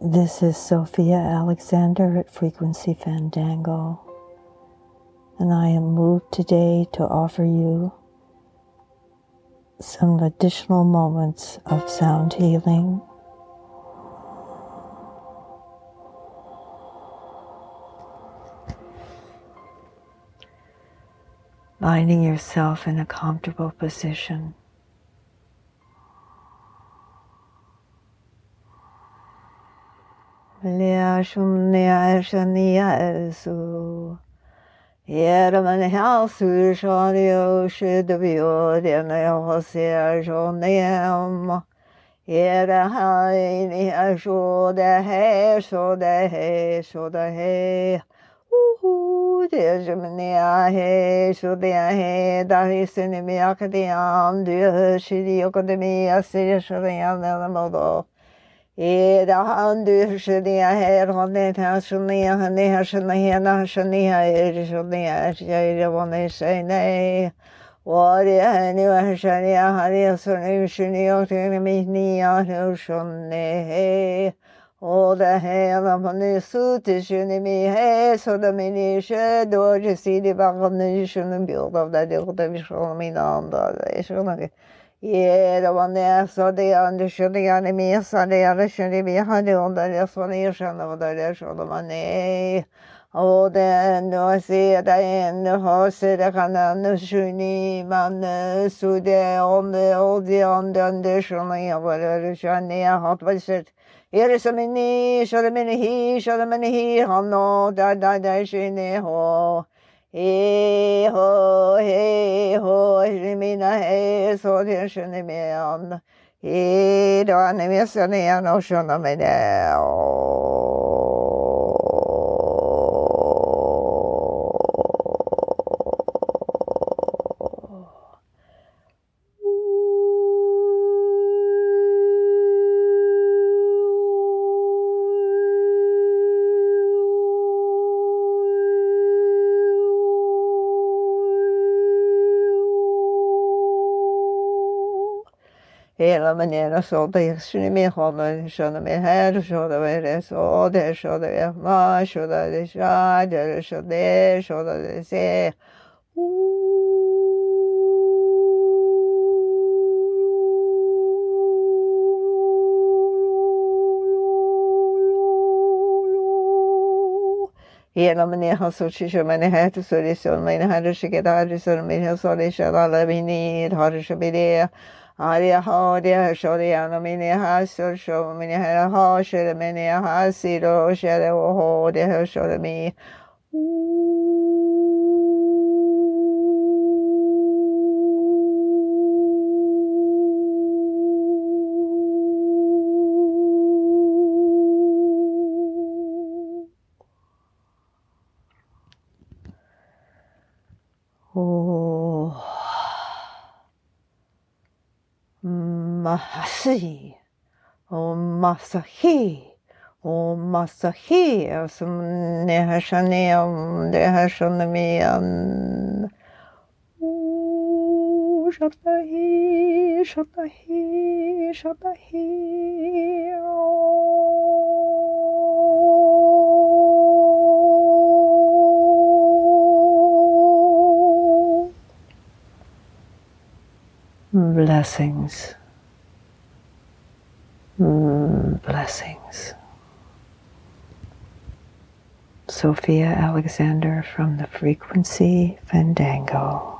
This is Sophia Alexander at Frequency Fandango, and I am moved today to offer you some additional moments of sound healing. Finding yourself in a comfortable position. Yeremen halsu shadio shidavio dene hosea jonem. Yere haini asho de he so de he so de he. Uhu de jemnia he so de he da he sinimi akadiam de shidi okademi asiri shadiam de Erahandu Shania Herone Hashania Hane Hashania Hashania Erishania Shairavane Shainai Wari Hani Hashania Hani Asani Shania Tinamihnia Hushane Oda Hela Mani Suti Shinimi He Sodamini Shedoji Sidi Bagamni Shunim Build of the Dilda Vishaminanda Shunaga 예러번에서대한 주리안에 미사대야를 주리비 하리온다려 소리셔노다려 쇼도만에 오덴 노시다엔 호세다카나 슈니만 수데 온데 오디온데 쇼나야버르 샤니야 핫바셋 예르스미니 쇼르미니 쇼르미니 한노 다다다시네 호 에호 헤 Oi minä hei sotin synimean. Hiidoan nimessä niin on osuna minä on. hela menyn och sånt. Jag skulle med honom, sköna mig här, sköna mig det så, det sköna mig ma, sköna det sha, det sköna det, sköna det se. Hela menyn har sorts kömene här till service, men här är skicket, här är service, här är service, alla menyer, här är service, Arya Hariya Shorya Mini Hasur Show Mini Hara Hashir Mini Hasiro Shere Oho om det här känner mig igen. Oh, Shatahi, Shatahi, Shatahi. Oh. Blessings. Mm, blessings. Sophia Alexander from the Frequency Fandango.